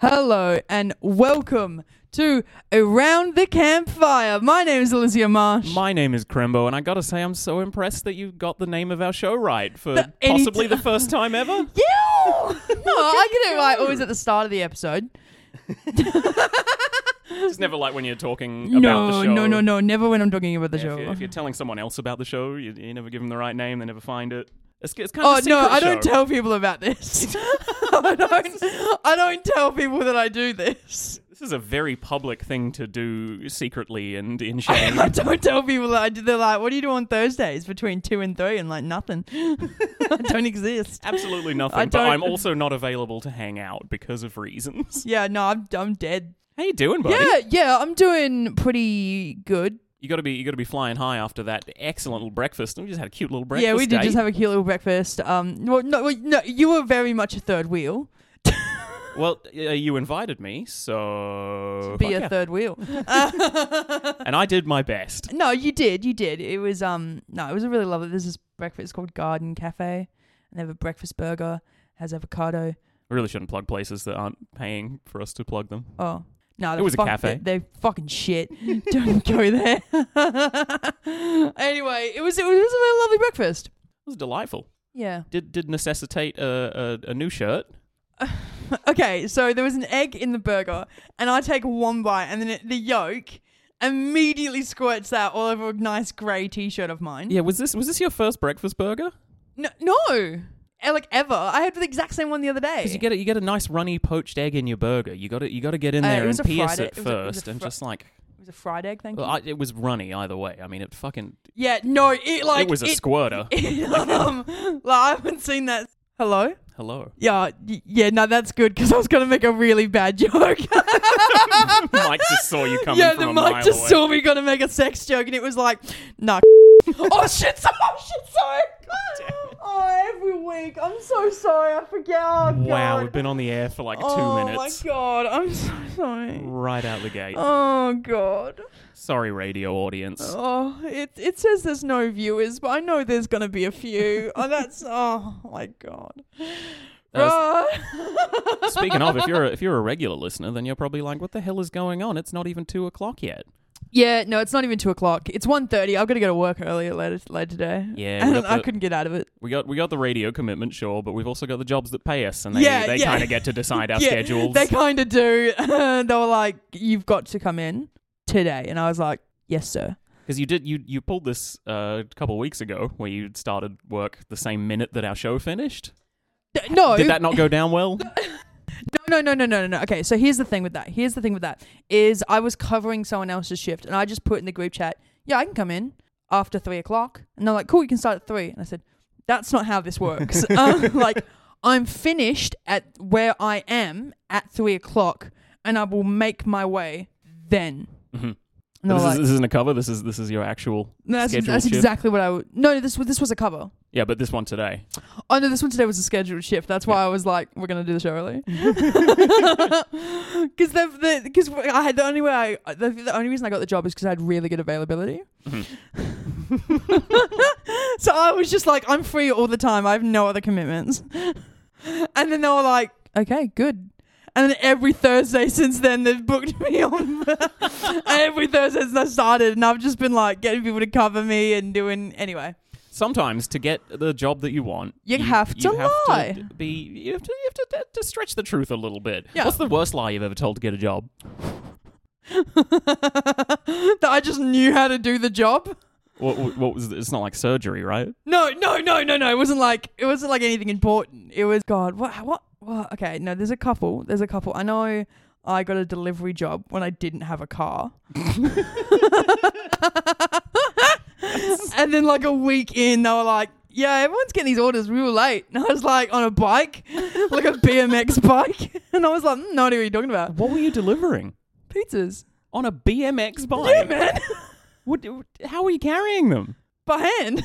Hello and welcome to Around the Campfire. My name is Alissia Marsh. My name is Chrimbo, and I gotta say, I'm so impressed that you got the name of our show right for The- any possibly the first time ever. Yeah! no, I get it right always at the start of the episode. It's never like when you're talking about No, the show. no, no, no. Never when I'm talking about the show. If, you're, if you're telling someone else about the show, you, you never give them the right name, they never find it. It's, it's kind Oh of a no, I don't tell people about this. I don't. I don't tell people that I do this. This is a very public thing to do secretly and in shame. I don't tell people that I do. They're like, "What do you do on Thursdays between two and three? And like nothing. I don't exist. Absolutely nothing. I But don't- I'm also not available to hang out because of reasons. Yeah, no, I'm I'm dead. How you doing, buddy? Yeah, yeah, I'm doing pretty good. You got to be you got to be flying high after that excellent little breakfast. We just had a cute little breakfast. yeah, we did eh? just have a cute little breakfast. Um, well, no, well, no, you were very much a third wheel. Well, uh, you invited me, so Be a yeah. third wheel. and I did my best. no, you did, you did. It was um, no, it was a really lovely. There's this breakfast It's called Garden Cafe, and they have a breakfast burger, has avocado. We really shouldn't plug places that aren't paying for us to plug them. Oh. No, It was a cafe. They're, they're fucking shit. Don't go there. anyway, it was it was a lovely breakfast. It was delightful. Yeah. Did did necessitate a, a, a new shirt. Okay, so there was an egg in the burger, and I take one bite, and then it, the yolk immediately squirts out all over a nice grey t-shirt of mine. Yeah, was this was this your first breakfast burger? No, no, like ever. I had the exact same one the other day. Because you get a, you get a nice runny poached egg in your burger. You got to you got to get in Uh, there it was and a pierce fried it egg. It was a- it was first, a and fri- just like it was a fried egg, thank you. well, I, it was runny either way. I mean, it fucking yeah, no, it like it was a it, squirter. um, like, I haven't seen that. Hello. Hello, Yeah, y- yeah, no, that's good because I was gonna make a really bad joke. Mike just saw you coming yeah, from the a mic mile just away. saw me gonna make a sex joke, and it was like, nah. oh shit! So, oh shit! Sorry. Oh, every week. I'm so sorry. I forget. Oh, God. Wow, we've been on the air for like two oh minutes. Oh, my god! I'm so sorry. Right out the gate. Oh god. Sorry, radio audience. Oh, it it says there's no viewers, but I know there's gonna be a few. oh, that's oh my god. Uh, Speaking of, if you're a, if you're a regular listener, then you're probably like, "What the hell is going on? It's not even two o'clock yet." Yeah, no, it's not even two o'clock. It's 1.30. I've got to go to work earlier later later today. Yeah, we and got I the- couldn't get out of it. We got we got the radio commitment, sure, but we've also got the jobs that pay us, and they Yeah, they yeah. kind of get to decide our Yeah, schedules. They kind of do. they were like, "You've got to come in today," and I was like, "Yes, sir." Because you did you you pulled this uh, a couple of weeks ago, where you started work the same minute that our show finished. D- No, Did that not go down well? No, no, no, no, no, no. Okay, so here's the thing with that. Here's the thing with that is I was covering someone else's shift, and I just put in the group chat, "Yeah, I can come in after three o'clock," and they're like, "Cool, you can start at 3. And I said, "That's not how this works. um, like, I'm finished at where I am at three o'clock, and I will make my way then." Mhm. They This, were is, this isn't a cover. This is this is your actual. No, that's, that's shift? exactly what I would. No, this was this was a cover. Yeah, but this one today. Oh no, this one today was a scheduled shift. That's why I was like, we're gonna do the show early. Because the because I had the only way I the, the only reason I got the job is because I had really good availability. Mhm. so I was just like, I'm free all the time. I have no other commitments. And then they were like, okay, good. And then every Thursday since then, they've booked me on. every Thursday since I started, and I've just been like getting people to cover me and doing anyway. Sometimes to get the job that you want, You have to lie. d- be you have to you have to, to, to stretch the truth a little bit. Yeah. What's the worst lie you've ever told to get a job? that I just knew how to do the job. What, what, what was? It's not like surgery, right? No, no, no, no, no. It wasn't like it wasn't like anything important. It was God. What? What? What? Okay, no. There's a couple. There's a couple. I know. I got a delivery job when I didn't have a car. and then like a week in, they were like, "Yeah, everyone's getting these orders real late." And I was like, on a bike, like a BMX bike, and I was like, mm, "No idea what you're talking about." What were you delivering Pizzas. on a BMX bike? Yeah, man. What, how are you carrying them? By hand.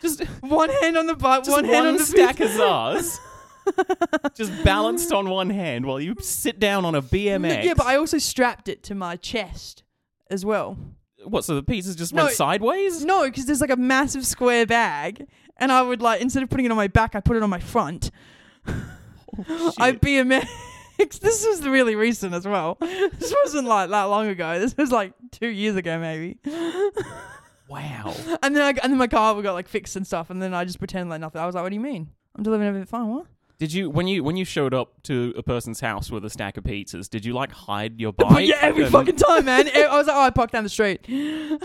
Just One hand on the bike, one hand on the stack of ours. just balanced on one hand while you sit down on a BMX. Yeah, but I also strapped it to my chest as well. what? So the pieces just No, went sideways? No, because there's like a massive square bag, and I would like instead of putting it on my back, I put it on my front. Oh, I shit. BMX. this was really recent as well. This wasn't like that long ago. This was like two years ago, maybe. Wow. And then I, and then my car got like fixed and stuff, and then I just pretended like nothing. I was like, "What do you mean? I'm delivering everything fine. What? Did you when you when you showed up to a person's house with a stack of pizzas? Did you like hide your bike? yeah, every and- fucking time, man. I was like, "Oh, I parked down the street."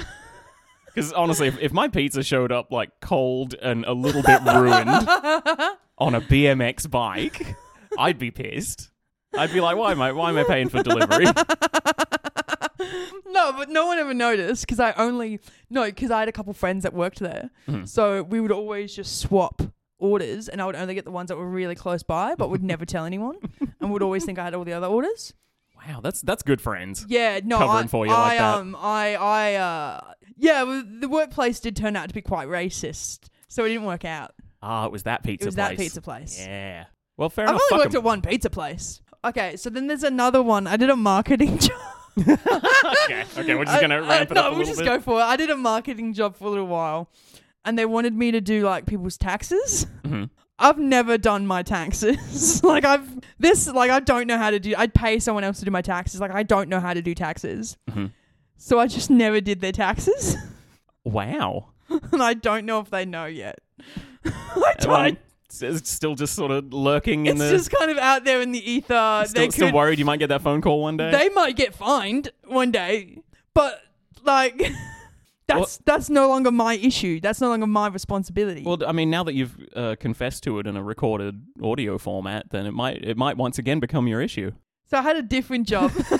Because honestly, if, if my pizza showed up like cold and a little bit ruined on a BMX bike, I'd be pissed. I'd be like, why am I why am I paying for delivery? no, but no one ever noticed because I only no because I had a couple friends that worked there, Mhm. so we would always just swap orders, and I would only get the ones that were really close by, but would never tell anyone, and would always think I had all the other orders. Wow, that's that's good friends. Yeah, no, Covering I, for you I, like that. um, I, I, uh, yeah, the workplace did turn out to be quite racist, so it didn't work out. Ah, it was that pizza it was place. that pizza place. Yeah. Well, fair enough. I've only worked 'em. at one pizza place. Okay, so then there's another one. I did a marketing job. okay, okay, we're just gonna I- ramp I- it up no, we'll just bit. go for it. I did a marketing job for a little while, and they wanted me to do like people's taxes. Mhm. I've never done my taxes. like I've this like I don't know how to do. I'd pay someone else to do my taxes. Like I don't know how to do taxes, Mhm. so I just never did their taxes, Wow. and I don't know if they know yet. I don't. it's, it's still just sort of lurking in It's the. just kind of out there in the ether. still, they still could, worried you might get that phone call one day. they might get fined one day, but like that's that's no longer my issue. That's no longer my responsibility. Well, I mean, now that you've uh, confessed to it in a recorded audio format, then it might it might once again become your issue. so I had a different job.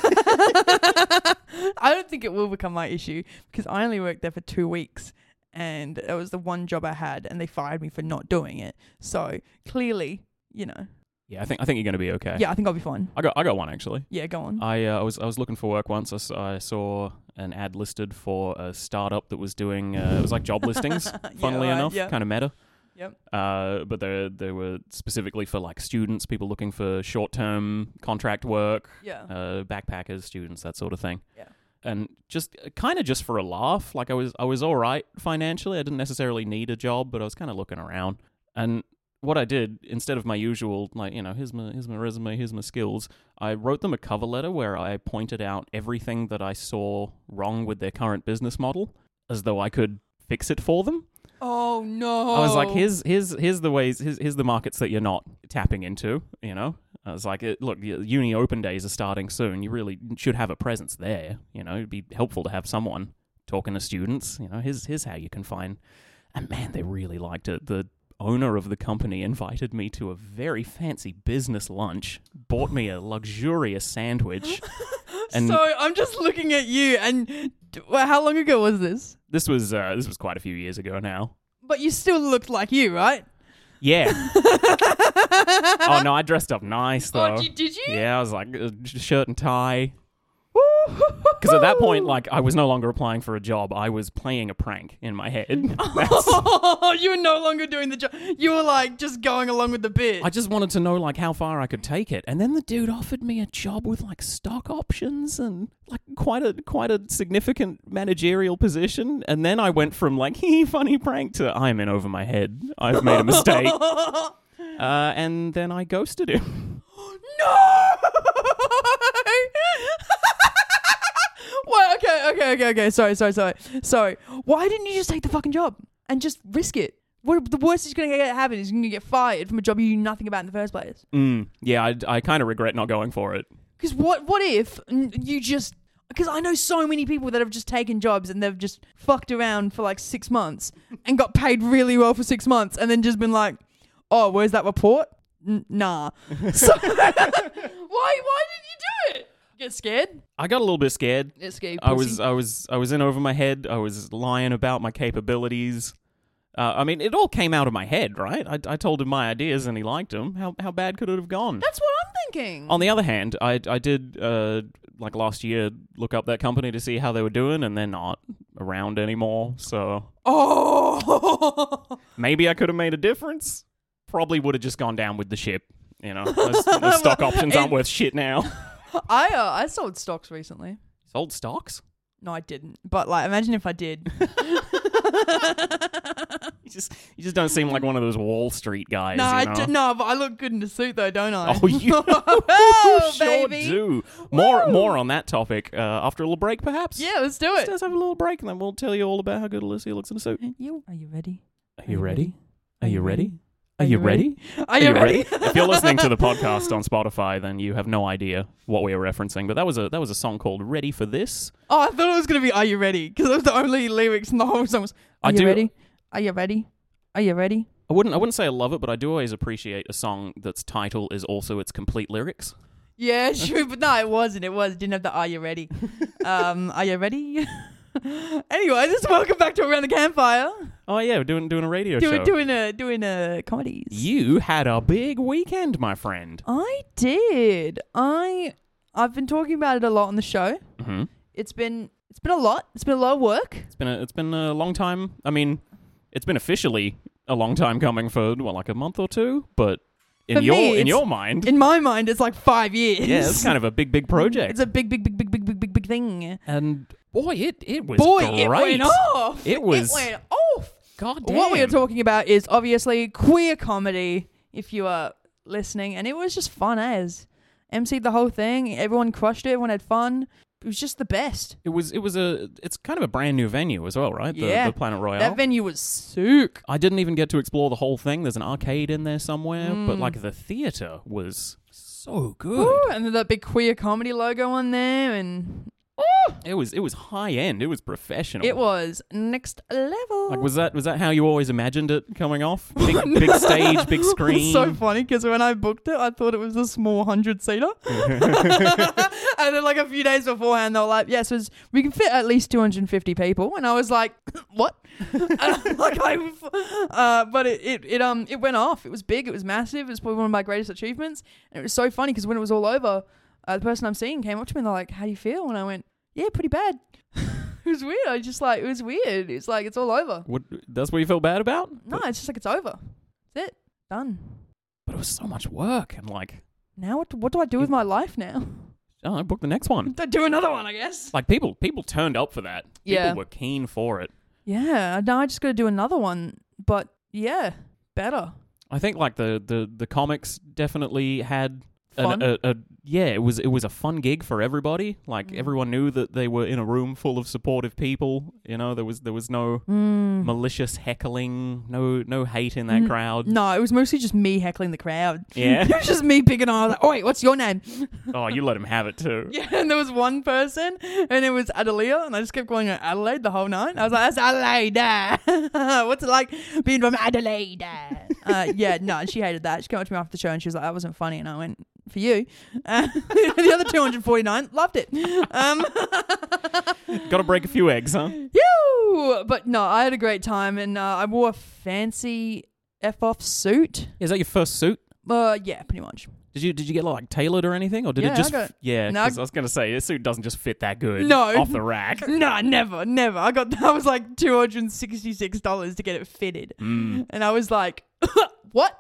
I don't think it will become my issue because I only worked there for two weeks. And it was the one job I had, and they fired me for not doing it. So clearly, you know, Yeah, I think I think you're going to be okay. yeah, I think I'll be fine. I got I got one actually. Yeah, go on. I uh, I was I was looking for work once. I, s- I saw an ad listed for a startup that was doing uh, it was like job listings. funnily right, enough, yeah. kind of meta. Yep. Uh, but they they were specifically for like students, people looking for short term contract work, Yeah. uh, backpackers, students, that sort of thing. Yeah. And just kind of just for a laugh, like I was I was all right financially. I didn't necessarily need a job, but I was kind of looking around. And what I did instead of my usual like you know here's my here's my resume, here's my skills, I wrote them a cover letter where I pointed out everything that I saw wrong with their current business model, as though I could fix it for them. Oh no! I was like, here's here's here's the ways, here's, here's the markets that you're not tapping into. You know, I was like, look, uni open days are starting soon. You really should have a presence there. You know, it'd be helpful to have someone talking to students. You know, here's here's how you can find. And man, they really liked it. The owner of the company invited me to a very fancy business lunch, bought me a luxurious sandwich. and- so I'm just looking at you, and well, how long ago was this? This was uh, this was quite a few years ago now. But you still looked like you, right? Yeah. oh no, I dressed up nice though. Oh, did, did you? Yeah, I was like uh, shirt and tie. Because at that point, like, I was no longer applying for a job. I was playing a prank in my head. That's- you were no longer doing the job. You were like just going along with the bit. I just wanted to know like how far I could take it, and then the dude offered me a job with like stock options and like quite a quite a significant managerial position. And then I went from like hee funny prank to I'm in over my head. I've made a mistake. Uh, and then I ghosted him. no. Wait, okay, okay, okay, okay. Sorry, sorry, sorry. Sorry. Why didn't you just take the fucking job and just risk it? What the worst is going to happen is you're going to get fired from a job you knew nothing about in the first place. Mm, yeah, I, I kind of regret not going for it. Because what what if you just because I know so many people that have just taken jobs and they've just fucked around for like six months and got paid really well for six months and then just been like, oh, where's that report? N- nah. So why why did you do it? Get scared? I got a little bit scared. Get scared. I was I was I was in over my head. I was lying about my capabilities. Uh, I mean, it all came out of my head, right? I, I told him my ideas and he liked them. How how bad could it have gone? That's what I'm thinking. On the other hand, I I did uh like last year look up that company to see how they were doing, and they're not around anymore. So oh. maybe I could have made a difference. Probably would have just gone down with the ship. You know, those, those stock options aren't worth shit now. I uh, I sold stocks recently. Sold stocks? No, I didn't. But like, imagine if I did. You just you just don't seem like one of those Wall Street guys. no, you I know? d- no, but I look good in a suit though, don't I? Oh, you oh, sure baby. do. More Woo. more on that topic uh, after a little break, perhaps. Yeah, let's do it. Let's have a little break, and then we'll tell you all about how good Alissia looks in a suit. You, are you ready? Are you ready? Are you ready? Are you ready? Are you, ready? if you're listening to the podcast on Spotify, then you have no idea what we are referencing. But that was a that was a song called "Ready for This." Oh, I thought it was gonna be "Are you ready?" Because that was the only lyrics in the whole song. Was, Are I you do- ready? Are you ready? Are you ready? I wouldn't I wouldn't say I love it, but I do always appreciate a song that's title is also its complete lyrics. Yeah, sure, but no, it wasn't. It was. It didn't have the "Are you ready?" um, are you ready? anyway, this welcome back to around the campfire. Oh yeah, we're doing doing a radio Doing show. doing a doing a comedies. you had a big weekend, my friend. I did. I I've been talking about it a lot on the show. hmm It's been it's been a lot. It's been a lot of work. It's been a it's been a long time. I mean, it's been officially a long time coming for what like a month or two, but in For your me, in your mind, In my mind, it's like five years. yeah, it's kind of a big big project. It's a big, big, big, big, big, big, big, big thing. and boy, it it was Boy, great. it went off. It was- It went off. God damn. What we are talking about is obviously queer comedy. If you are listening, and it was just fun as emceed the whole thing. Everyone crushed it. Everyone had fun. It was just the best. It was it was a it's kind of a brand new venue as well, right? The, Yeah. the Planet Royale. That venue was sick. I didn't even get to explore the whole thing. There's an arcade in there somewhere, but Mm. like the theater was so good. Woo, and that big queer comedy logo on there, and It was it was high end. It was professional. it was next level. Like was that was that how you always imagined it coming off? Big big stage, big screen. It's so funny because when I booked it, I thought it was a small hundred seater, and then like a few days beforehand, they were like, "Yes, yeah, so we can fit at least two hundred and fifty people," and I was like, "What?" Like I, uh, but it, it it um it went off. It was big. It was massive. It was probably one of my greatest achievements. And it was so funny because when it was all over, uh, the person I'm seeing came up to me and they're like, "How do you feel?" And I went, "Yeah, pretty bad." it was weird. I just like it was weird. It's like it's all over. What, that's what you felt bad about? No, it's just like it's over. That's it. Done. But it was so much work and like Now what? What do I do with my life now? oh, I booked the next one. Do another one, I guess. Like people people turned up for that. Yeah. People were keen for it. Yeah. Now I just got to do another one, but yeah, better. I think like the the the comics definitely had. An, a, a yeah, it was it was a fun gig for everybody. Like Mm. everyone knew that they were in a room full of supportive people. You know, there was there was no Mm. malicious heckling, no no hate in that Mm, crowd. No, it was mostly just me heckling the crowd. Yeah. it was just me picking on. Like, "Oh wait, what's your name?" oh, you let him have it too. Yeah, and there was one person, and it was Adelia, and I just kept calling her Adelaide the whole night. I was like, "That's Adelaide. What's it like being from Adelaide?" Uh, yeah, no, and she hated that. She came up to me after the show, and she was like, "That wasn't funny," and I went, "For you." Uh, the other two hundred forty-nine loved it. Um, Got to break a few eggs, huh? Yeah, But no, I had a great time, and uh, I wore a fancy f off suit. Is that your first suit? Uh, yeah, pretty much. Did you did you get like tailored or anything, or did Yeah, it I just got- yeah? No, I- 'cause I was gonna say your suit doesn't just fit that good. No. off the rack. No, never, never. I got that was like two hundred and sixty-six dollars to get it fitted, Mm. and I was like, "What?"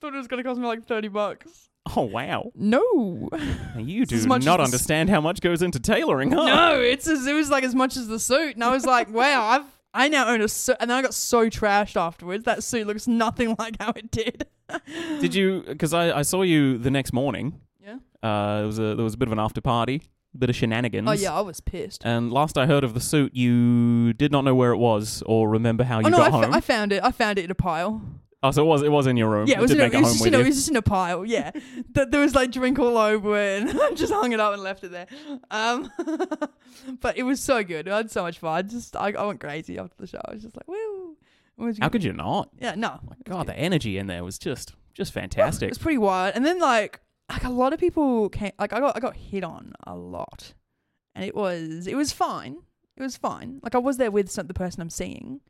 Thought it was gonna cost me like thirty bucks. Oh wow, No, you do as much not the s- understand how much goes into tailoring, huh? no, it's as, it was like as much as the suit, and I was like, "Wow, I've." I now own a suit, and then I got so trashed afterwards. That suit looks nothing like how it did. Did you? Because I, I saw you the next morning. Yeah. Uh, there was a there was a bit of an after party, a bit of shenanigans. Oh yeah, I was pissed. And last I heard of the suit, you did not know where it was or remember how you oh no, got I, home. f- I found it. I found it in a pile. Oh, so it was it was in your room. Yeah, it was, in it was just in a, it was just in a pile. Yeah, Th- there was like drink all over it, and I just hung it up and left it there. Um, but it was so good. I had so much fun. Just I, I went crazy after the show. I was just like, woo. Was How could you not? Yeah, no. My God, the energy in there was just just fantastic. It was pretty wild. And then like like a lot of people came. Like I got I got hit on a lot, and it was it was fine. It was fine. Like I was there with some, the person I'm seeing,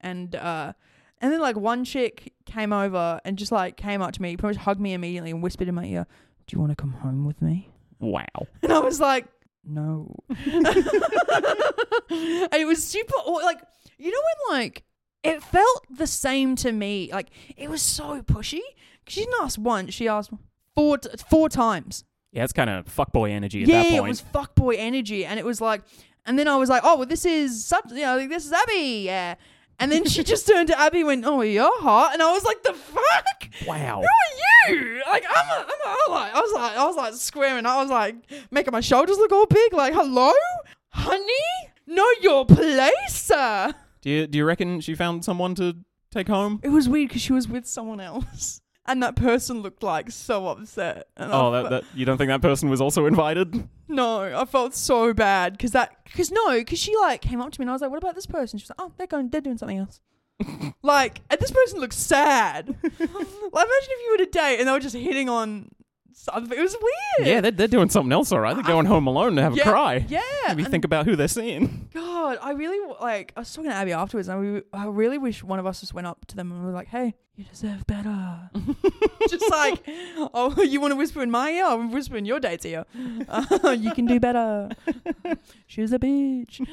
and uh, and then like one chick came over and just like came up to me, pretty much hugged me immediately and whispered in my ear, "Do you want to come home with me?" Wow. And I was like, "No." and it was super like you know when like it felt the same to me. Like it was so pushy. She didn't ask once. She asked four t- four times. Yeah, it's kind of fuckboy energy at yeah, that it point. was fuckboy energy, and it was like, And then I was like, oh, well, this is such, you know, like, this is Abby. Yeah. And then she just turned to Abby and went, oh, you're hot. And I was like, the fuck? Wow. Who are you? Like, I'm a, I'm a, like, I was like, I was like squaring. I was like making my shoulders look all big. Like, hello, honey? Know your place, sir. Do you do you reckon she found someone to take home? It was weird because she was with someone else. And that person looked like so upset. And Oh, I that, that you don't think that person was also invited? no, I felt so bad because that because no, because she like came up to me and I was like, "What about this person?" She was like, "Oh, they're going, they're doing something else." like, and this person looks sad. like, imagine if you were to date and they were just hitting on something. It was weird. Yeah, they're, they're doing something else, all right. They're going home alone to have yeah, a cry. Yeah. Maybe think about who they're seeing. God, I really like. I was talking to Abby afterwards, and we, I really wish one of us just went up to them and were like, "Hey, you deserve better." just like, oh, you want to whisper in my ear? I'll whisper in your date's ear. Uh, you can do better. She's a bitch.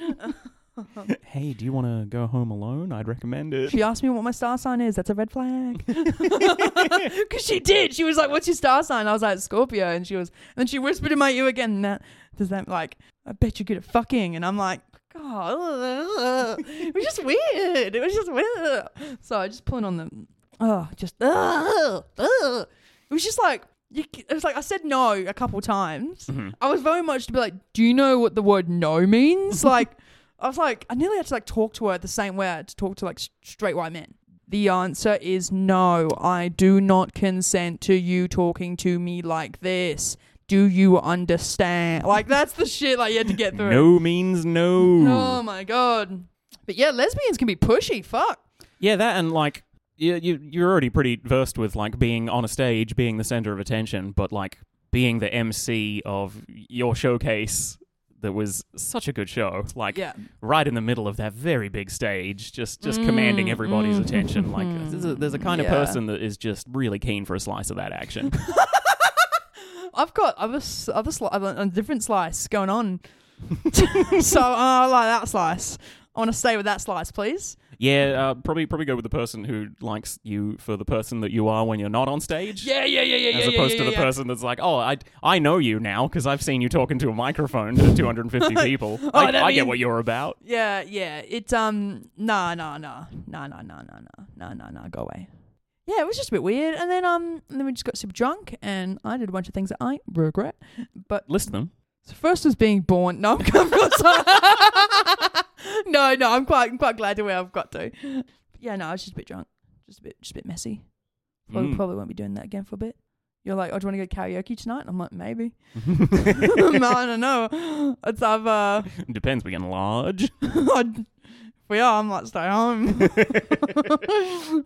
Hey, do you want to go home alone? I'd recommend it. She asked me what my star sign is. That's a red flag. Because she did. She was like, "What's your star sign?" I was like, "Scorpio," and she was, and then she whispered in my ear again. That does that like? I bet you're good at fucking, and I'm like, God, it was just weird. It was just weird. So I just put on the, oh, just, uh, uh. it was just like. You, it was like I said no a couple times. Mhm. I was very much to be like, "Do you know what the word no means?" like, I was like, I nearly had to like talk to her the same way I had to talk to like straight white men. The answer is no. I do not consent to you talking to me like this. Do you understand? Like that's the shit like you had to get through. No means no. Oh my god. But yeah, lesbians can be pushy. Fuck. Yeah, that and like you, you you're already pretty versed with like being on a stage, being the center of attention, but like being the MC of your showcase that was such a good show, like Yeah. right in the middle of that very big stage, just just commanding Mm, everybody's mm, attention. Like there's a, there's a kind of person that is just really keen for a slice of that action. I've got other other sli- other- a different slice going on. so uh, I like that slice. I want to stay with that slice, please. Yeah, uh, probably probably go with the person who likes you for the person that you are when you're not on stage. Yeah, yeah, yeah, yeah, yeah. as yeah, opposed yeah, to the yeah, yeah. person that's like, oh, I I know you now because I've seen you talking to a microphone to 250 people. Oh, I, I get what you're about. Yeah, yeah. It's um nah nah nah nah nah nah nah nah nah nah nah go away. Yeah, it was just a bit weird. And then um and then we just got super drunk and I did a bunch of things that I regret. But List them. so first was being born. No, I'm, I'm No, no, I'm quite I'm quite glad to where I've got to. Yeah, no, I was just a bit drunk. Just a bit just a bit messy. Probably, Mm. probably won't be doing that again for a bit. You're like, oh, do you want to go karaoke tonight? And I'm like, maybe. no, I don't know. It's I've uh Depends. We can lodge. if we are, I'm like, stay home.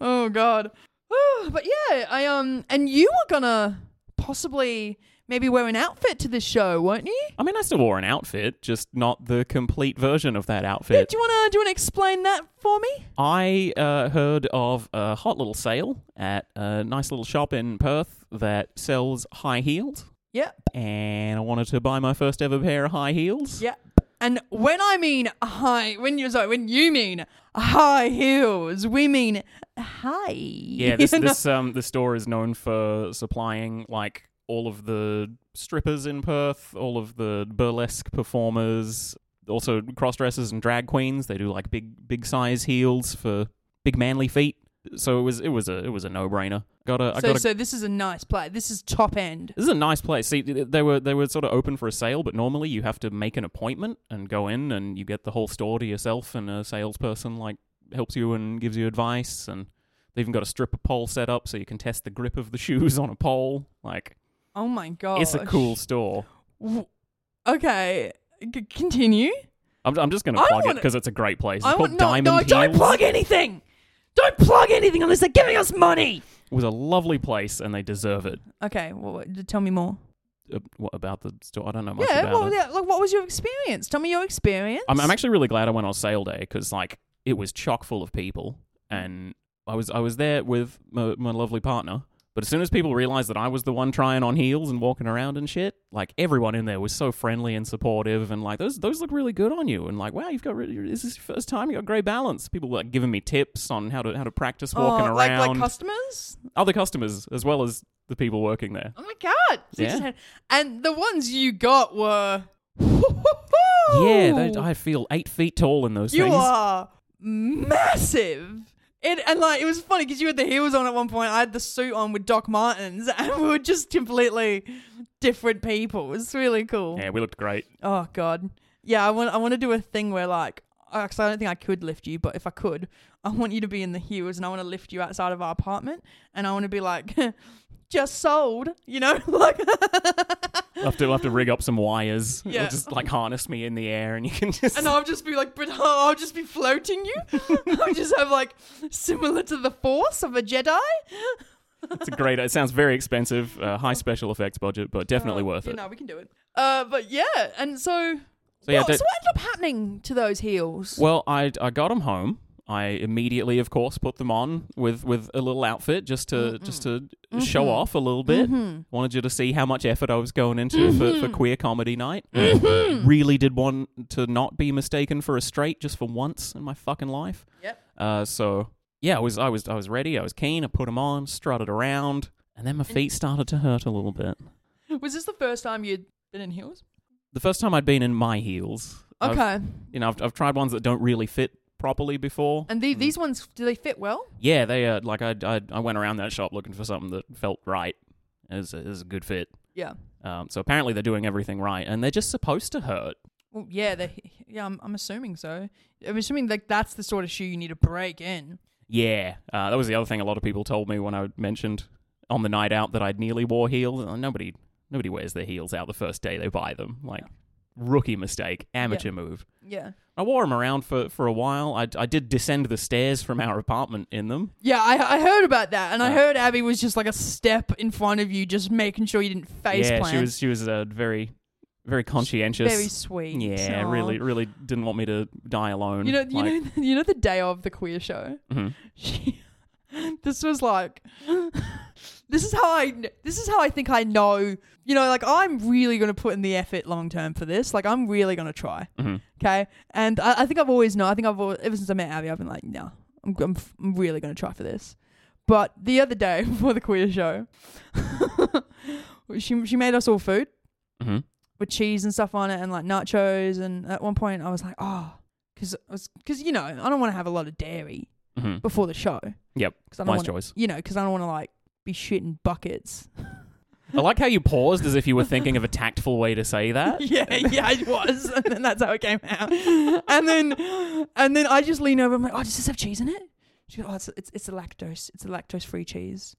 oh God. but yeah, I um, and you were gonna possibly maybe wear an outfit to the show, weren't you? I mean, I still wore an outfit, just not the complete version of that Yeah, outfit. do you wanna do you wanna explain that for me? I uh, heard of a hot little sale at a nice little shop in Perth that sells high heels. Yep. And I wanted to buy my first ever pair of high heels. Yeah. And when I mean high, when you sorry, when you mean high heels, we mean high. Yeah, this this um the store is known for supplying like all of the strippers in Perth, all of the burlesque performers, also cross dressers and drag queens. They do like big big size heels for big manly feet. So it was it was a it was a no brainer. Got a I So, got a so this is a nice play. This is top end. this is a nice place. See, they were they were sort of open for a sale, but normally you have to make an appointment and go in, and you get the whole store to yourself, and a salesperson like helps you and gives you advice, and they even got a stripper pole set up so you can test the grip of the shoes on a pole. Like Oh my god. it's a cool store. W- Okay, c- continue. I'm, I'm just gonna I plug it wanna- because it's a great place. It's I called want no, Diamond no, Heels. don't plug anything. Don't plug anything unless they're giving us money. It was a lovely place, and they deserve it. Okay, well, tell me more. Uh, what about the store? I don't know much yeah, about well, it. yeah, like, what was your experience? Tell me your experience. I'm, I'm actually really glad I went on sale day because like it was chock full of people, and I was I was there with my, my lovely partner. But as soon as people realized that I was the one trying on heels and walking around and shit, like everyone in there was so friendly and supportive, and like those those look really good on you, and like wow, you've got really, is this your first time? You got great balance. People were, like giving me tips on how to how to practice oh, walking Oh, like, around. like customers. Other customers as well as the people working there. Oh my god! Yeah. and the ones you got were. Yeah, they, I feel eight feet tall in those you things. are massive. It, and like it was funny because you had the heels on at one point. I had the suit on with Doc Martens, and we were just completely different people. It was really cool. Yeah, we looked great. Oh god, yeah. I want I want to do a thing where like, because I don't think I could lift you, but if I could, I want you to be in the heels, and I want to lift you outside of our apartment, and I want to be like, just sold, you know, like. We'll have to, we'll have to rig up some wires. Yeah. Just like harness me in the air and you can just. And I'll just be like, but I'll just be floating you. I'll just have like similar to the force of a Jedi. it's a great. It sounds very expensive, uh, high special effects budget, but definitely Uh, worth it. know, we can do it. Uh, but yeah, and so, So yeah, what, that- so what ended up happening to those heels? Well, I I got them home. I immediately, of course, put them on with, with a little outfit just to just to show Mhm. off a little bit. Mhm. Wanted you to see how much effort I was going into for, for Mhm. queer comedy night. Mhm. Really did want to not be mistaken for a straight just for once in my fucking life. Yep. Uh, so yeah, I was I was I was ready. I was keen. I put them on, strutted around, and then my feet started to hurt a little bit. Was this the first time you'd been in heels? The first time I'd been in my heels. I've- Okay. you know, I've, I've tried ones that don't really fit properly before. And the, these ones, do they fit well? Yeah, they uh, like I, I I went around that shop looking for something that felt right. It was, a, it was a good fit. Yeah. Um, so apparently they're doing everything right, and they're just supposed to hurt. Well, yeah, they, yeah. I'm, I'm assuming so. I'm assuming like that's the sort of shoe you need to break in. Yeah, uh, that was the other thing a lot of people told me when I mentioned on the night out that I'd nearly wore heels. Uh, Nobody nobody wears their heels out the first day they buy them. Like rookie mistake, amateur move. Yeah. I wore them around for, for a while. I, I did descend the stairs from our apartment in them. Yeah, I, I heard about that, and I Uh, heard Abby was just like a step in front of you, just making sure you didn't face yeah, plant. she was she was uh, very very conscientious. very sweet. Yeah, Aw. really, really didn't want me to die alone. You know, you Like, know, you know the day of the queer show. mhm. She, this was like, this is how I, this is how I think I know. You know, like I'm really gonna put in the effort long term for this. Like I'm really gonna try. Mhm. Okay, and I, I think I've always known. I think I've always, ever since I met Abby, I've been like, no, I'm, I'm, I'm really gonna try for this. But the other day before the queer show, she she made us all food Mhm. with cheese and stuff on it, and like nachos. And at one point, I was like, oh, because because you know I don't want to have a lot of dairy Mhm. before the show. Yep, I don't wise wanna, choice. You know, because I don't want to like be shitting buckets. I like how you paused as if you were thinking of a tactful way to say that. yeah, yeah, it was, and then that's how it came out. And then, and then I just lean over. And I'm like, oh, does this have cheese in it? She goes, oh, it's it's, it's a lactose. It's a lactose free cheese.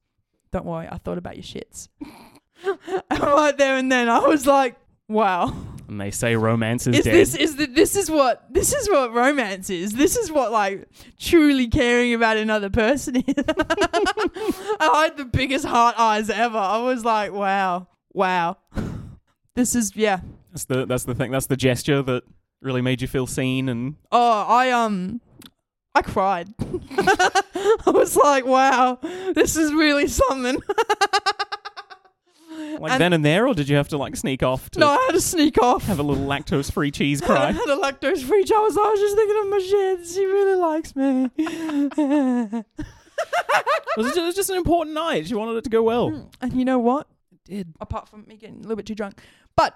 Don't worry, I thought about your shits. and right there and then, I was like, wow. And they say romance is, Is dead. this is the, this is what this is what romance is. This is what like truly caring about another person is. I had the biggest heart eyes ever. I was like, wow, wow. This is yeah. That's the that's the thing. That's the gesture that really made you feel seen and Oh, I um, I cried. I was like, wow, this is really something. Like And- then and there, or did you have to like sneak off to No, I had to sneak off. have a little lactose free cheese cry. I had a lactose free cheese. I was, I was just thinking of my shit. She really likes me. it, was just, it was just an important night. She wanted it to go well. and you know what? It did. apart from me getting a little bit too drunk. But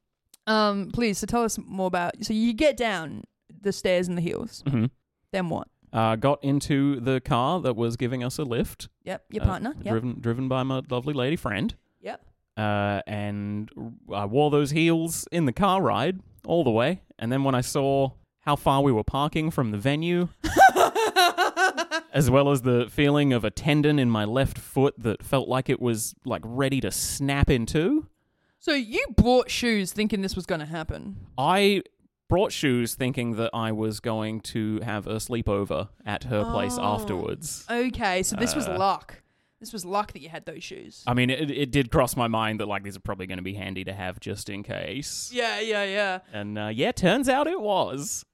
um, please, so tell us more about. So you get down the stairs and the hills. hmm Then what? Uh, got into the car that was giving us a lift. Yep, your uh, partner. Yep, driven driven by my lovely lady friend. yep. Uh, and I wore those heels in the car ride all the way. And then when I saw how far we were parking from the venue, as well as the feeling of a tendon in my left foot that felt like it was like ready to snap in two, so you bought shoes thinking this was going to happen. I brought shoes thinking that I was going to have a sleepover at her place Oh. afterwards. Okay, so this was Uh, luck. This was luck that you had those shoes. I mean, it, it did cross my mind that like these are probably going to be handy to have just in case. yeah, yeah, yeah. And uh, yeah, turns out it was.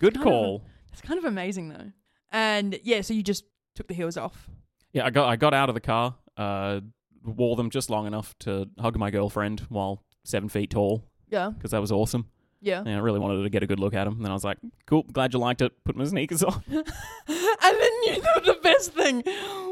Good kind of a- call. It's kind of amazing though. And yeah, so you just took the heels off. Yeah, I got I got out of the car, uh, wore them just long enough to hug my girlfriend while seven feet tall Yeah, because that was awesome. Yeah. And I really wanted to get a good look at him. And then I was like, "Cool, glad you liked it." Put my sneakers on. and then you know the best thing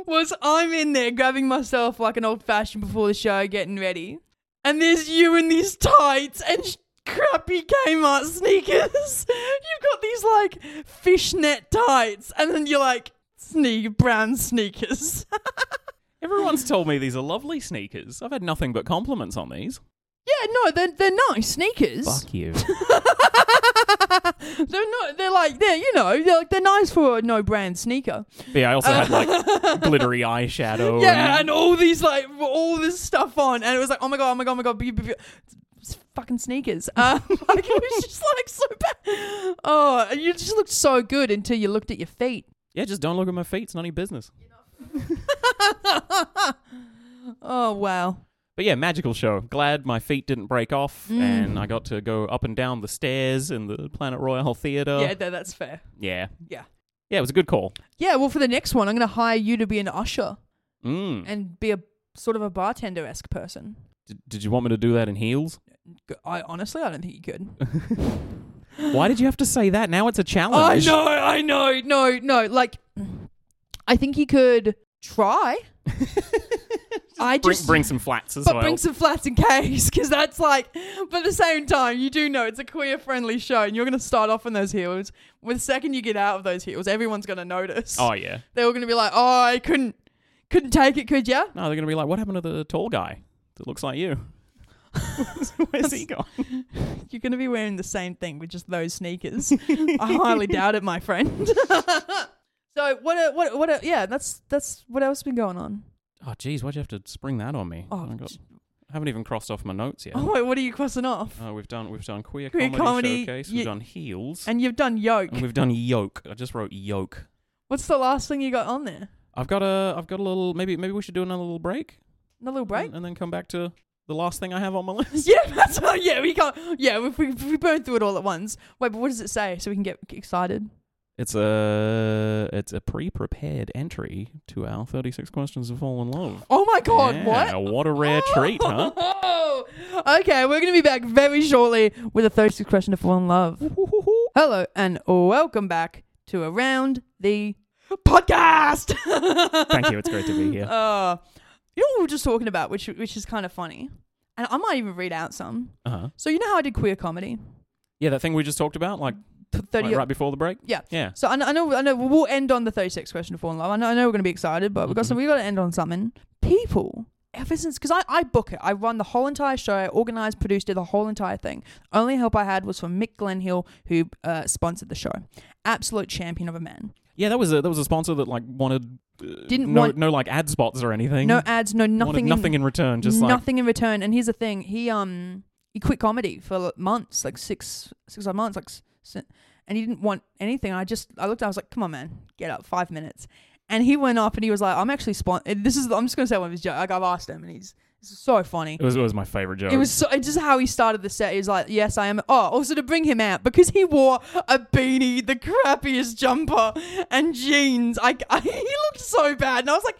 was I'm in there grabbing myself like an old fashioned before the show, getting ready, and there's you in these tights and sh- crappy Kmart sneakers. You've got these like fishnet tights, and then you're like sneak brown sneakers. Everyone's told me these are lovely sneakers. I've had nothing but compliments on these. Yeah, no, they're they're nice sneakers. Fuck you. they're not. They're like they're you know they're like they're nice for a no brand sneaker. But yeah, I also had like glittery eyeshadow. Yeah, and- and all these like all this stuff on, and it was like, oh my god, oh my god, oh my god, it's fucking sneakers. Um, like it was just like so bad. Oh, and you just looked so good until you looked at your feet. yeah, just don't look at my feet. It's none of your business. oh wow. But yeah, magical show. Glad my feet didn't break off, Mm. and I got to go up and down the stairs in the Planet Royale Theatre. yeah, no, that's fair. yeah, Yeah. yeah. It was a good call. Yeah, well, for the next one, I'm gonna hire you to be an usher Mm. and be a sort of a bartender esque person. Did, did you want me to do that in heels? I honestly, I don't think you could. Why did you have to say that? Now it's a challenge. I know, I know, no, no. Like, I think you could try. I Bring, just bring some flats as but well. bring some flats in case, because that's like. But at the same time, you do know it's a queer friendly show, and you're going to start off in those heels. With the second you get out of those heels, everyone's going to notice. oh yeah. They're all going to be like, "Oh, I couldn't, couldn't take it, could ya?" No, they're gonna be like, "What happened to the tall guy that looks like you? Where's he gone?" You're going to be wearing the same thing with just those sneakers. I highly doubt it, my friend. So what? A, what? What? A, yeah, that's that's what else has been going on. Oh, geez, why'd you have to spring that on me? Oh, I, got, I haven't even crossed off my notes yet. Oh wait, what are you crossing off? Uh, we've done we've done queer, Queer comedy, comedy, showcase. ye- We've done heels, And you've done yolk. and we've done yolk. I just wrote yolk. What's the last thing you got on there? I've got a I've got a little maybe maybe we should do another little break, Another little break. and, and then come back to the last thing I have on my list. Yeah, that's. Yeah, we can't. Yeah, if we, if we burn through it all at once. Wait, but what does it say so we can get excited? It's a it's a pre-prepared entry to our 36 questions to fall in love. Oh my god, Yeah, what? What a rare treat, huh? Okay, we're going to be back very shortly with a 36 question to fall in love. Hello, and welcome back to Around the Podcast. Thank you. It's great to be here. Uh, you know what we were just talking about, which which is kind of funny, and I might even read out some. Uh-huh. So you know how I did queer comedy, Yeah, that thing we just talked about, like, thirty. like right before the break. Yeah. Yeah. So I know, I know, I know. We'll end on the thirty-six question to fall in love. I know, I know we're going to be excited, but we got some. We got to end on something. People, ever since, because I, I book it, I run the whole entire show, I organized, produced, did the whole entire thing. Only help I had was from Mick Glenhill, who uh, sponsored the show. Absolute champion of a man. Yeah, that was a that was a sponsor that like wanted uh, Didn't no want- no like ad spots or anything. No ads, no nothing. nothing in return. Just like nothing in return. And here's the thing: he um he quit comedy for months, like six six odd months, like, and he didn't want anything. I just I looked, I was like, come on, man, get up, five minutes. And he went up and he was like, I'm actually spon. This is I'm just gonna say one of his jokes. Like I've asked him, and he's it's so funny. it was it was my favorite joke. It was so, it's just how he started the set. He was like, "Yes, I am." Oh, also to bring him out because he wore a beanie, the crappiest jumper, and jeans. I, I he looked so bad, and I was like,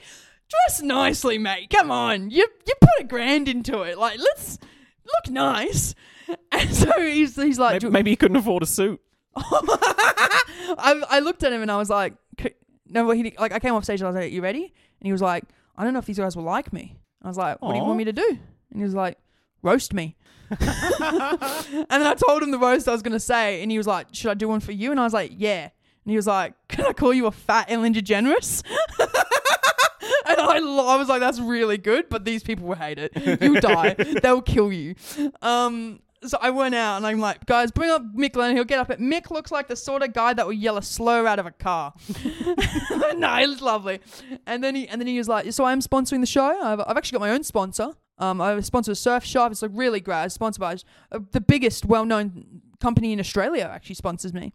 "Dress nicely, mate. Come on, you you put a grand into it. Like, let's look nice." And so he's he's like, maybe, maybe he couldn't afford a suit. I, I looked at him and I was like, "C- no, well, he, like I came off stage and I was like, you ready? And he was like, I don't know if these guys will like me. I was like, what do you Aw. want me to do? And he was like, roast me. and then I told him the roast I was going to say. And he was like, should I do one for you? And I was like, yeah. And he was like, can I call you a fat Ellen DeGeneres? and I, lo- I was like, that's really good, but these people will hate it. You'll die. They'll kill you. Um, so I went out and I'm like, guys, bring up Mick Lennon. He'll get up. At Mick looks like the sort of guy that will yell a slur out of a car. no, he was lovely. And then he and then he was like, so I'm sponsoring the show. I've, I've actually got my own sponsor. Um, I sponsor a surf shop. It's like really great. It's sponsored by uh, the biggest well-known company in Australia. Actually sponsors me.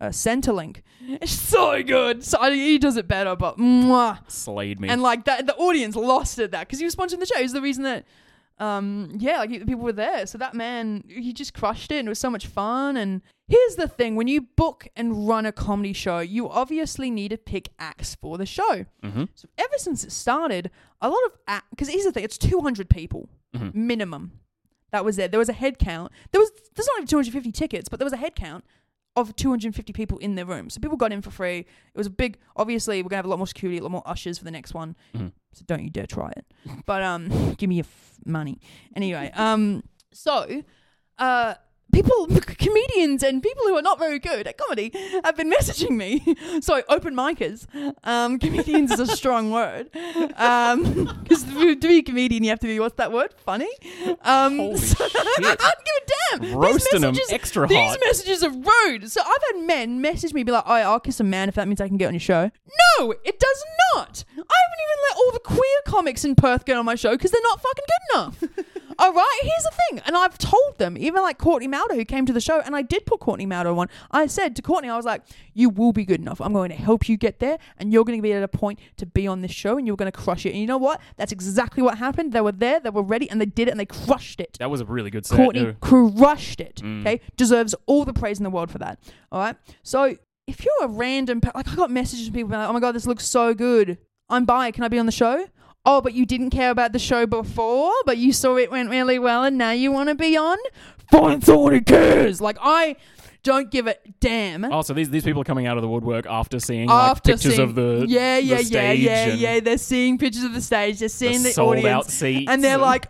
Uh, Centrelink. It's so good. So I, he does it better, but mwah. Slayed me. And like that, the audience lost at that because he was sponsoring the show. He's the reason that, um, yeah, like people were there. So that man, he just crushed it, and it was so much fun. And here's the thing: when you book and run a comedy show, you obviously need to pick acts for the show. hmm So ever since it started, a lot of act because here's the thing: it's 200 people Mhm. minimum. That was it. There was a head count. There was there's not even 250 tickets, but there was a head count of 250 people in their room. So people got in for free. It was a big. Obviously, we're gonna have a lot more security, a lot more ushers for the next one. Mhm. So don't you dare try it. But um, give me your f- money anyway. Um, so uh, people, comedians, and people who are not very good at comedy have been messaging me. Sorry, open micers. Um, comedians is a strong word. Because to be a comedian, you have to be what's that word? Funny. Um, Holy so- shit. I don't give a damn. These Roasting 'em messages- extra hard. These hot. messages are rude. So I've had men message me, be like, "Oh, I'll kiss a man if that means I can get on your show." No, it does not. I haven't even let all the queer comics in Perth get on my show because they're not fucking good enough. All right, here's the thing, and I've told them, even like Courtney Mauder who came to the show, and I did put Courtney Mauder on. I said to Courtney, I was like, "You will be good enough. I'm going to help you get there, and you're going to be at a point to be on this show, and you're going to crush it." And you know what? That's exactly what happened. They were there, they were ready, and they did it, and they crushed it. That was a really good set. Courtney too. crushed it. Mm. Okay, deserves all the praise in the world for that. All right. So if you're a random, like I got messages from people like, "Oh my god, this looks so good. I'm bi. Can I be on the show?" Oh, but you didn't care about the show before, but you saw it went really well, and now you want to be on. Find someone who cares. Like I don't give a damn. Oh, so these these people are coming out of the woodwork after seeing like After pictures seeing, of the yeah, yeah, the yeah, yeah, and yeah. They're seeing pictures of the stage. They're seeing the, the, sold audience. out seats, and they're like,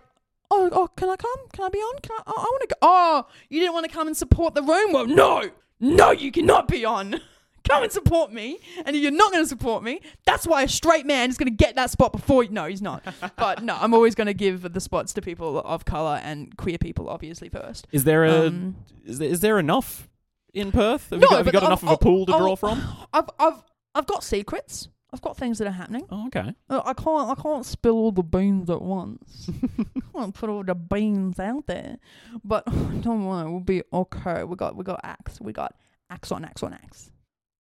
"Oh, oh, can I come? Can I be on? Can I? Oh, I want to go. Oh, you didn't want to come and support the room? Well, no, no, you cannot be on. come and support me. And if you're not going to support me, that's why a straight man is going to get that spot before. You. No, he's not. but no, I'm always going to give the spots to people of color and queer people, obviously first. is there a Um, is, there, is there enough in Perth? Have No, you got, have you got enough I'll- of a pool to I'll- draw from? I've, I've, I've got secrets. I've got things that are happening. Oh, okay. Uh, I can't I can't spill all the beans at once. I can't put all the beans out there. But don't worry, we'll be okay. We got we got axe. We got axe on axe on axe.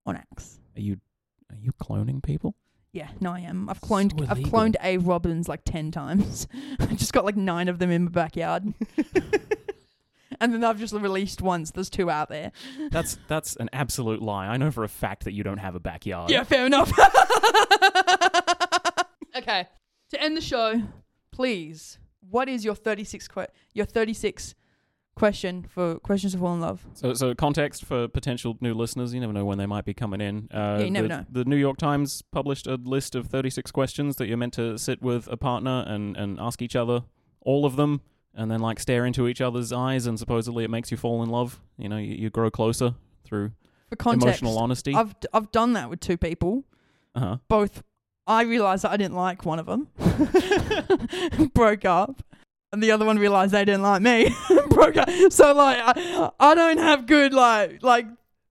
On axe. Are you are you cloning people? Yeah, no I am. I've cloned So I've illegal. cloned A Robins like ten times. I just got like nine of them in my backyard. and then I've just released once. There's two out there. That's that's an absolute lie. I know for a fact that you don't have a backyard. Yeah, fair enough. okay. To end the show, please, what is your 36 que- your 36 question for questions to fall in love? So, so context for potential new listeners. You never know when they might be coming in. Uh, Yeah, you never the, know. The New York Times published a list of 36 questions that you're meant to sit with a partner and, and ask each other all of them, and then like stare into each other's eyes, and supposedly it makes you fall in love. You know, you, you grow closer through For context, emotional honesty. I've I've done that with two people. uh-huh. Both I realized that I didn't like one of them. broke up. And the other one realized they didn't like me. So like I, I don't have good like like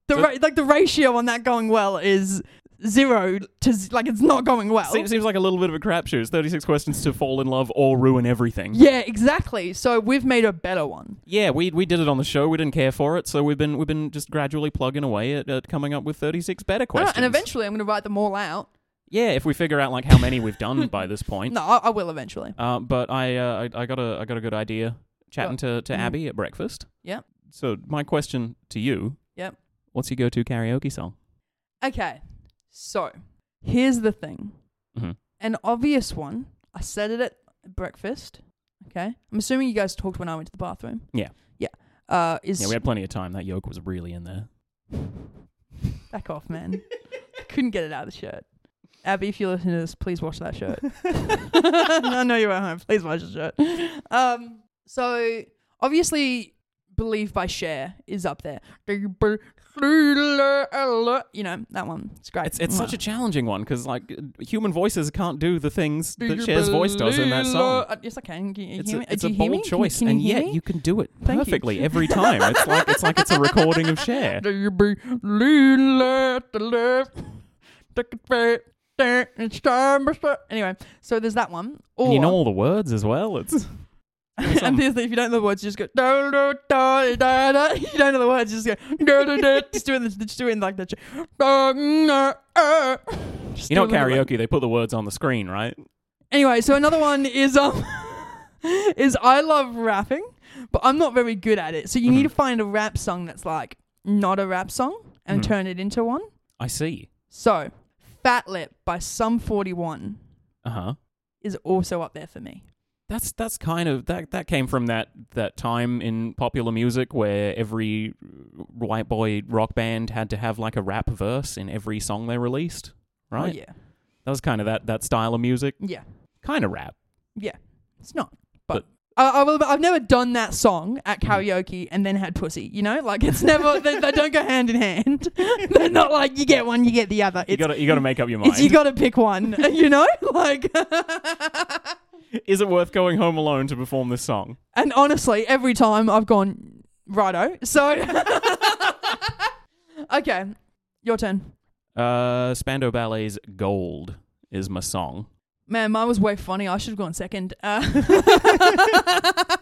the So- ra- like the ratio on that going well is zero to z- like it's not going well. Seems, seems like a little bit of a crapshoot. It's 36 questions to fall in love or ruin everything. Yeah, exactly. So we've made a better one. Yeah, we we did it on the show. We didn't care for it, so we've been we've been just gradually plugging away at, at coming up with 36 better I questions. and eventually I'm going to write them all out. yeah, if we figure out like how many we've done by this point. No, I, I will eventually. Uh, but I, uh, I I got a I got a good idea chatting to, to Mhm. Abby at breakfast. Yep. So my question to you. Yep. What's your go-to karaoke song? Okay, so here's the thing. Mhm. An obvious one. I said it at breakfast. Okay, I'm assuming you guys talked when I went to the bathroom. Yeah. Yeah. Uh, is Yeah, we had plenty of time. That yolk was really in there. back off, man. Couldn't get it out of the shirt. Abby, if you're listening to this, please wash that shirt. I know you're at home. Please wash the shirt. Um, so obviously, "Believe" by Cher is up there. You know that one. It's great. It's it's such a challenging one because like human voices can't do the things that Cher's voice does in that song. Uh, Yes, I can. Can It's a, it's a bold me? Choice, can you and yet me? you can do it Thank you. perfectly every time. It's like it's like it's a recording of Cher. Do you believe the left? Take it back. It's time. Anyway, so there's that one. Or, And you know all the words as well. It's and there's if you don't know the words, you just go da da da da da. You don't know the words, you just go da da da. Just doing this, just doing like that. Da, na. Just you know karaoke. They put the words on the screen, right? Anyway, so another one is um is I love rapping, but I'm not very good at it. So you need Mhm. to find a rap song that's like not a rap song and Mhm. turn it into one. I see. So, Fat Lip by Sum 41 Uh huh. is also up there for me. That's that's kind of that that came from that that time in popular music where every white boy rock band had to have like a rap verse in every song they released, oh, right? Oh, yeah. That was kind of that that style of music, Yeah. kind of rap. Yeah, it's not. But I, I've never done that song at hmm. karaoke and then had pussy. You know, like it's never they, they don't go hand in hand. They're not like you get one, you get the other. You got to you got to make up your mind. it's you got to pick one. You know, like. Is it worth going home alone to perform this song? And honestly, every time I've gone righto. So okay, your turn. Uh, Spandau Ballet's "Gold" is my song. Man, mine was way funny. I should have gone second. Uh,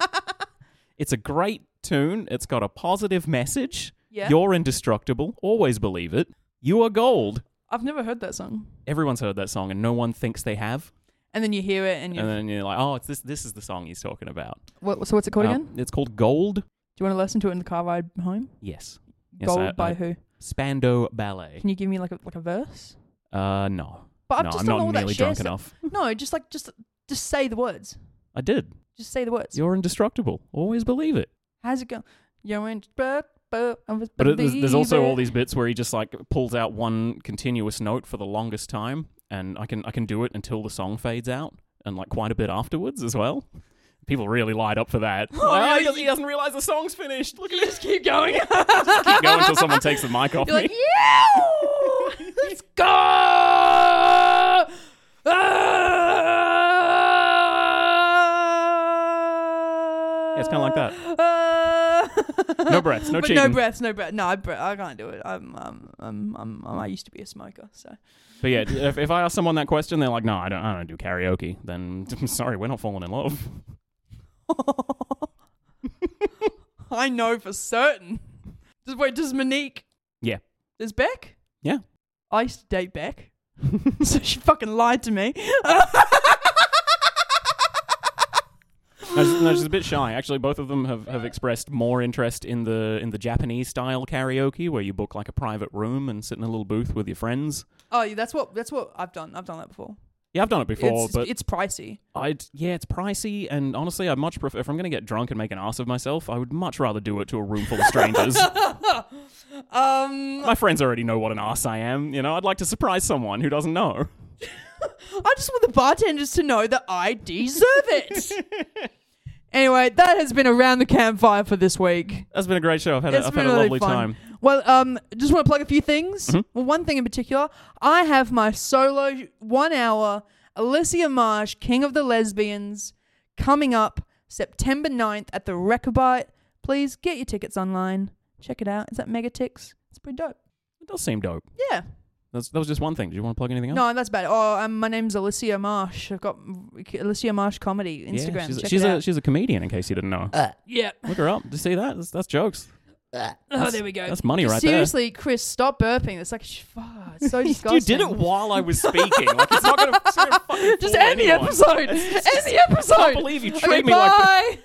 It's a great tune. It's got a positive message. yeah, You're indestructible. Always believe it. You are gold. I've never heard that song. Everyone's heard that song, and no one thinks they have. And then you hear it, and you. And then you're like, "Oh, it's this. This is the song he's talking about." what, so what's it called Uh, again? It's called "Gold." Do you want to listen to it in the car ride home? Yes. Yes, Gold I- by I- who? Spandau Ballet. Can you give me like a like a verse? Uh, no. But I've no, just I'm done not all that nearly share drunk enough. No, just like just just say the words. I did. Just say the words. You're indestructible. Always believe it. How's it go? You're in. But But it, there's, there's also all these bits where he just like pulls out one continuous note for the longest time, and I can I can do it until the song fades out, and like quite a bit afterwards as well. People really light up for that. Oh, oh Like, yeah, he, doesn't, he doesn't realize the song's finished. Look at this. keep going. Keep going until someone takes the mic off You're me. like, yeah, let's go. Yeah, it's kinda like that. Ah! No breaths, no but no cheating. breaths, no breath. No, I, bre- I can't do it. I'm, um, I'm, I'm, I'm, I used to be a smoker, so. But yeah, if, if I ask someone that question, they're like, "No, I don't. I don't do karaoke." Then I'm sorry, we're not falling in love. I know for certain. Just wait, does Monique? Yeah. Does Beck? Yeah. I used to date Beck, so she fucking lied to me. No, she's, no, she's a bit shy. Actually, both of them have, have expressed more interest in the in the Japanese style karaoke, where you book like a private room and sit in a little booth with your friends. oh, yeah, that's what that's what I've done. I've done that before. Yeah, I've done it before, it's, but it's pricey. I'd yeah, it's pricey, and honestly, I much prefer if I'm gonna get drunk and make an ass of myself, I would much rather do it to a room full of strangers. Um, My friends already know what an ass I am. You know, I'd like to surprise someone who doesn't know. I just want the bartenders to know that I deserve it. anyway, that has been around the campfire for this week. That's been a great show. I've had a, It's I've been had a lovely fun. time. Well, um, just want to plug a few things. Mhm. Well, one thing in particular, I have my solo one hour Alissia Marsh, King of the Lesbians, coming up September 9th at the Rechabite. Please get your tickets online. Check it out. It's at Megatix. It's pretty dope. It does seem dope. Yeah. That's, that was just one thing. Do you want to plug anything else? No, that's bad. Oh, um, my name's Alissia Marsh. I've got Alissia Marsh Comedy Instagram. Yeah, she's, Check she's it a out. she's a comedian. In case you didn't know, yeah. look her up. you see that. That's, that's jokes. Oh, there we go. That's money right there. Seriously, Chris, stop burping. It's like, sh- fuck, it's so you disgusting. You did it while I was speaking. Like it's not gonna, it's not gonna fucking Just fool end the anyone. episode. It's End the episode. I can't believe you treat Okay, me like. bye.